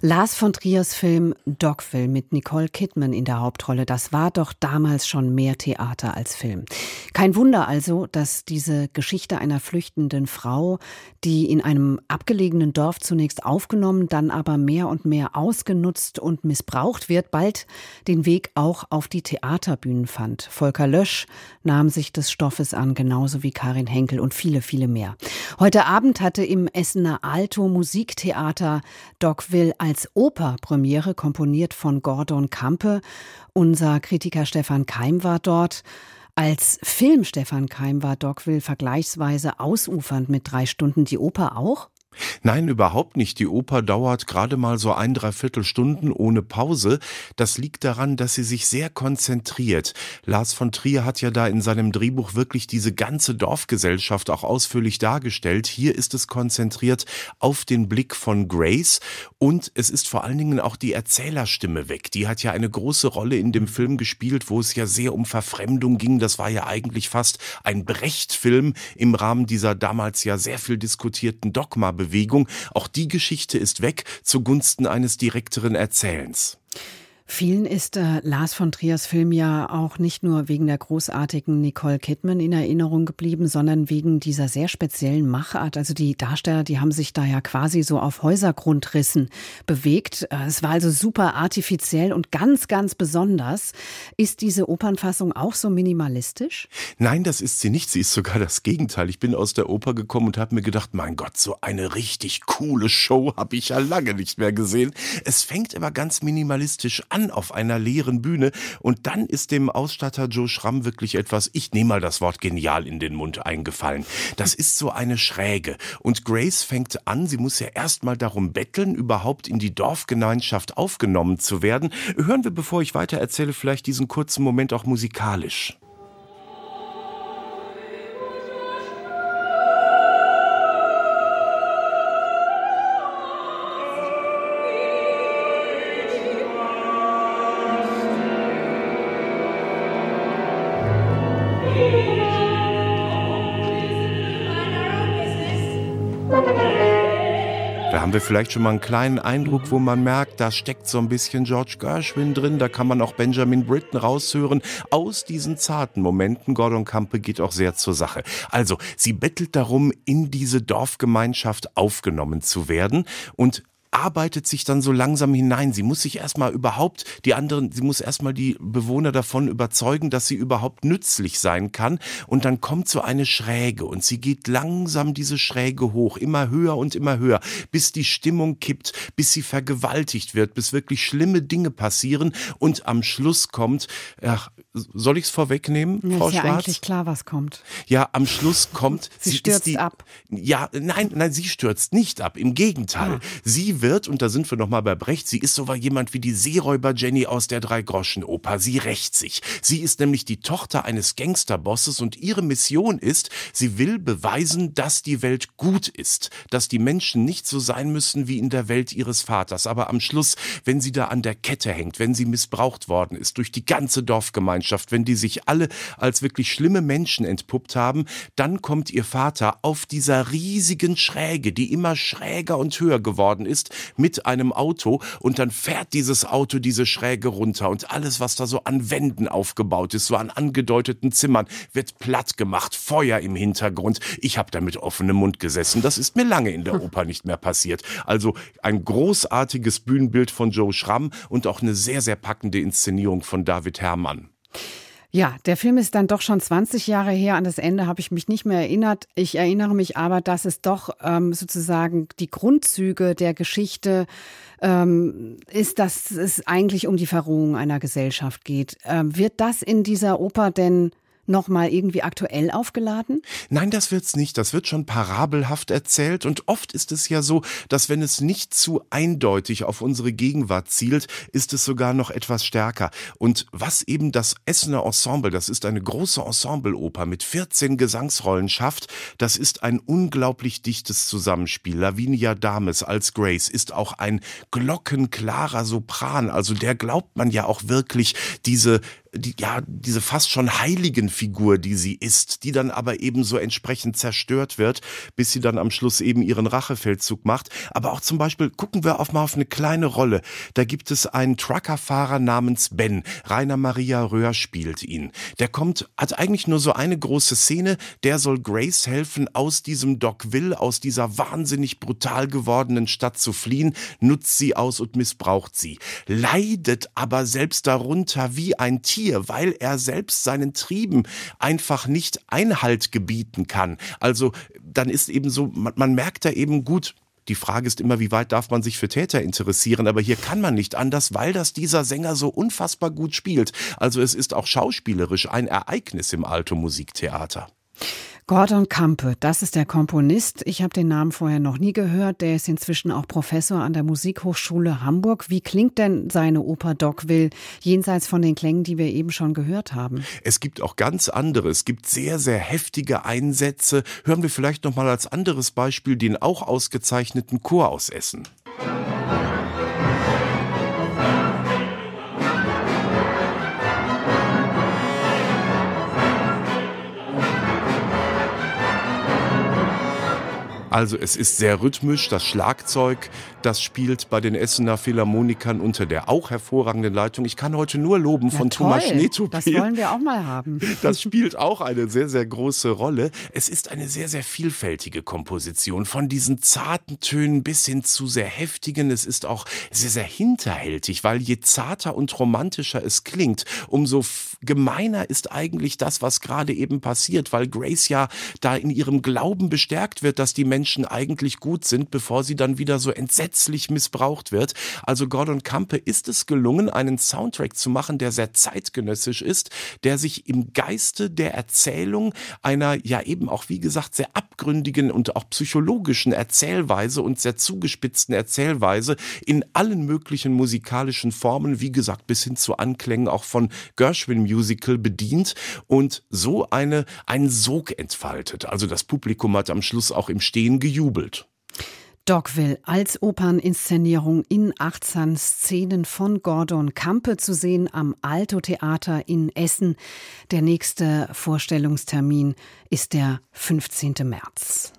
Lars von Triers Film Dogville mit Nicole Kidman in der Hauptrolle, das war doch damals schon mehr Theater als Film. Kein Wunder also, dass diese Geschichte einer flüchtenden Frau, die in einem abgelegenen Dorf zunächst aufgenommen, dann aber mehr und mehr ausgenutzt und missbraucht wird, bald den Weg auch auf die Theaterbühnen fand. Volker Lösch nahm sich des Stoffes an, genauso wie Karin Henkel und viele, viele mehr. Heute Abend hatte im Essener Alto Musiktheater Dogville als als Operpremiere komponiert von Gordon Kampe. Unser Kritiker Stefan Keim war dort. Als Film Stefan Keim war Dogville vergleichsweise ausufernd mit drei Stunden. Die Oper auch? Nein, überhaupt nicht. Die Oper dauert gerade mal so ein, dreiviertel Stunden ohne Pause. Das liegt daran, dass sie sich sehr konzentriert. Lars von Trier hat ja da in seinem Drehbuch wirklich diese ganze Dorfgesellschaft auch ausführlich dargestellt. Hier ist es konzentriert auf den Blick von Grace und es ist vor allen Dingen auch die Erzählerstimme weg. Die hat ja eine große Rolle in dem Film gespielt, wo es ja sehr um Verfremdung ging. Das war ja eigentlich fast ein Brecht-Film im Rahmen dieser damals ja sehr viel diskutierten Dogma Bewegung. Auch die Geschichte ist weg zugunsten eines direkteren Erzählens. Vielen ist äh, Lars von Triers Film ja auch nicht nur wegen der großartigen Nicole Kidman in Erinnerung geblieben, sondern wegen dieser sehr speziellen Machart. Also die Darsteller, die haben sich da ja quasi so auf Häusergrundrissen bewegt. Äh, es war also super artifiziell und ganz, ganz besonders. Ist diese Opernfassung auch so minimalistisch? Nein, das ist sie nicht. Sie ist sogar das Gegenteil. Ich bin aus der Oper gekommen und habe mir gedacht, mein Gott, so eine richtig coole Show habe ich ja lange nicht mehr gesehen. Es fängt immer ganz minimalistisch an an auf einer leeren Bühne und dann ist dem Ausstatter Joe Schramm wirklich etwas, ich nehme mal das Wort genial in den Mund eingefallen. Das ist so eine Schräge und Grace fängt an, sie muss ja erstmal darum betteln, überhaupt in die Dorfgemeinschaft aufgenommen zu werden. Hören wir, bevor ich weiter erzähle, vielleicht diesen kurzen Moment auch musikalisch. Wir vielleicht schon mal einen kleinen Eindruck, wo man merkt, da steckt so ein bisschen George Gershwin drin, da kann man auch Benjamin Britten raushören. Aus diesen zarten Momenten, Gordon Campe geht auch sehr zur Sache. Also, sie bettelt darum, in diese Dorfgemeinschaft aufgenommen zu werden und arbeitet sich dann so langsam hinein. Sie muss sich erstmal überhaupt die anderen, sie muss erstmal die Bewohner davon überzeugen, dass sie überhaupt nützlich sein kann. Und dann kommt so eine Schräge und sie geht langsam diese Schräge hoch, immer höher und immer höher, bis die Stimmung kippt, bis sie vergewaltigt wird, bis wirklich schlimme Dinge passieren und am Schluss kommt, ach, soll ich es vorwegnehmen, ja, Frau ist Schwarz? ja eigentlich klar, was kommt. Ja, am Schluss kommt, sie, sie stürzt die, ab. Ja, nein, nein, sie stürzt nicht ab. Im Gegenteil, ah. sie wird, und da sind wir nochmal bei Brecht, sie ist so jemand wie die Seeräuber Jenny aus der Drei-Groschen-Oper. Sie rächt sich. Sie ist nämlich die Tochter eines Gangsterbosses und ihre Mission ist, sie will beweisen, dass die Welt gut ist, dass die Menschen nicht so sein müssen wie in der Welt ihres Vaters. Aber am Schluss, wenn sie da an der Kette hängt, wenn sie missbraucht worden ist durch die ganze Dorfgemeinschaft, wenn die sich alle als wirklich schlimme Menschen entpuppt haben, dann kommt ihr Vater auf dieser riesigen Schräge, die immer schräger und höher geworden ist, mit einem Auto und dann fährt dieses Auto diese Schräge runter und alles, was da so an Wänden aufgebaut ist, so an angedeuteten Zimmern, wird platt gemacht, Feuer im Hintergrund. Ich habe da mit offenem Mund gesessen. Das ist mir lange in der Oper nicht mehr passiert. Also ein großartiges Bühnenbild von Joe Schramm und auch eine sehr, sehr packende Inszenierung von David Herrmann. Ja, der Film ist dann doch schon 20 Jahre her. An das Ende habe ich mich nicht mehr erinnert. Ich erinnere mich aber, dass es doch ähm, sozusagen die Grundzüge der Geschichte ähm, ist, dass es eigentlich um die Verrohung einer Gesellschaft geht. Ähm, wird das in dieser Oper denn nochmal irgendwie aktuell aufgeladen? Nein, das wird's nicht. Das wird schon parabelhaft erzählt. Und oft ist es ja so, dass wenn es nicht zu eindeutig auf unsere Gegenwart zielt, ist es sogar noch etwas stärker. Und was eben das Essener Ensemble, das ist eine große Ensembleoper mit 14 Gesangsrollen schafft, das ist ein unglaublich dichtes Zusammenspiel. Lavinia Dames als Grace ist auch ein glockenklarer Sopran. Also der glaubt man ja auch wirklich diese die, ja, diese fast schon heiligen Figur, die sie ist, die dann aber eben so entsprechend zerstört wird, bis sie dann am Schluss eben ihren Rachefeldzug macht. Aber auch zum Beispiel gucken wir auf mal auf eine kleine Rolle. Da gibt es einen Truckerfahrer namens Ben. Rainer Maria Röhr spielt ihn. Der kommt, hat eigentlich nur so eine große Szene. Der soll Grace helfen, aus diesem Dogville, aus dieser wahnsinnig brutal gewordenen Stadt zu fliehen, nutzt sie aus und missbraucht sie. Leidet aber selbst darunter wie ein Tier, weil er selbst seinen Trieben einfach nicht Einhalt gebieten kann. Also dann ist eben so, man, man merkt da eben gut, die Frage ist immer, wie weit darf man sich für Täter interessieren? Aber hier kann man nicht anders, weil das dieser Sänger so unfassbar gut spielt. Also es ist auch schauspielerisch ein Ereignis im Alto-Musiktheater. Gordon Kampe, das ist der Komponist. Ich habe den Namen vorher noch nie gehört. Der ist inzwischen auch Professor an der Musikhochschule Hamburg. Wie klingt denn seine Oper Dogville jenseits von den Klängen, die wir eben schon gehört haben? Es gibt auch ganz andere. Es gibt sehr, sehr heftige Einsätze. Hören wir vielleicht noch mal als anderes Beispiel den auch ausgezeichneten Chor aus Essen. Also es ist sehr rhythmisch. Das Schlagzeug, das spielt bei den Essener Philharmonikern unter der auch hervorragenden Leitung. Ich kann heute nur loben ja, von toll. Thomas Schneetopil. Das wollen wir auch mal haben. Das spielt auch eine sehr, sehr große Rolle. Es ist eine sehr, sehr vielfältige Komposition. Von diesen zarten Tönen bis hin zu sehr heftigen. Es ist auch sehr, sehr hinterhältig, weil je zarter und romantischer es klingt, umso gemeiner ist eigentlich das, was gerade eben passiert, weil Grace ja da in ihrem Glauben bestärkt wird, dass die Menschen Menschen eigentlich gut sind, bevor sie dann wieder so entsetzlich missbraucht wird. Also Gordon Campe ist es gelungen, einen Soundtrack zu machen, der sehr zeitgenössisch ist, der sich im Geiste der Erzählung einer ja eben auch wie gesagt sehr abgründigen und auch psychologischen Erzählweise und sehr zugespitzten Erzählweise in allen möglichen musikalischen Formen, wie gesagt bis hin zu Anklängen auch von Gershwin Musical bedient und so eine einen Sog entfaltet. Also das Publikum hat am Schluss auch im Stehen Berlin gejubelt. Dogville als Operninszenierung in 18 Szenen von Gordon Kampe zu sehen am Alto Theater in Essen. Der nächste Vorstellungstermin ist der 15. März.